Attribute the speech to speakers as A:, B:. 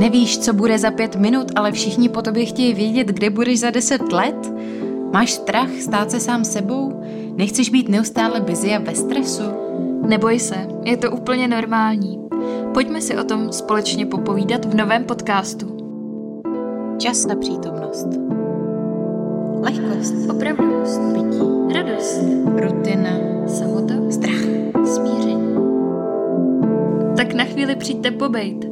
A: Nevíš, co bude za pět minut, ale všichni po tobě chtějí vědět, kde budeš za deset let? Máš strach stát se sám sebou? Nechceš být neustále busy a ve stresu?
B: Neboj se, je to úplně normální. Pojďme si o tom společně popovídat v novém podcastu.
A: Čas na přítomnost. Lehkost.
B: Opravdovost.
A: Bytí.
B: Radost.
A: Rutina.
B: Samota.
A: Strach.
B: Smíření. Tak na chvíli přijďte pobejt.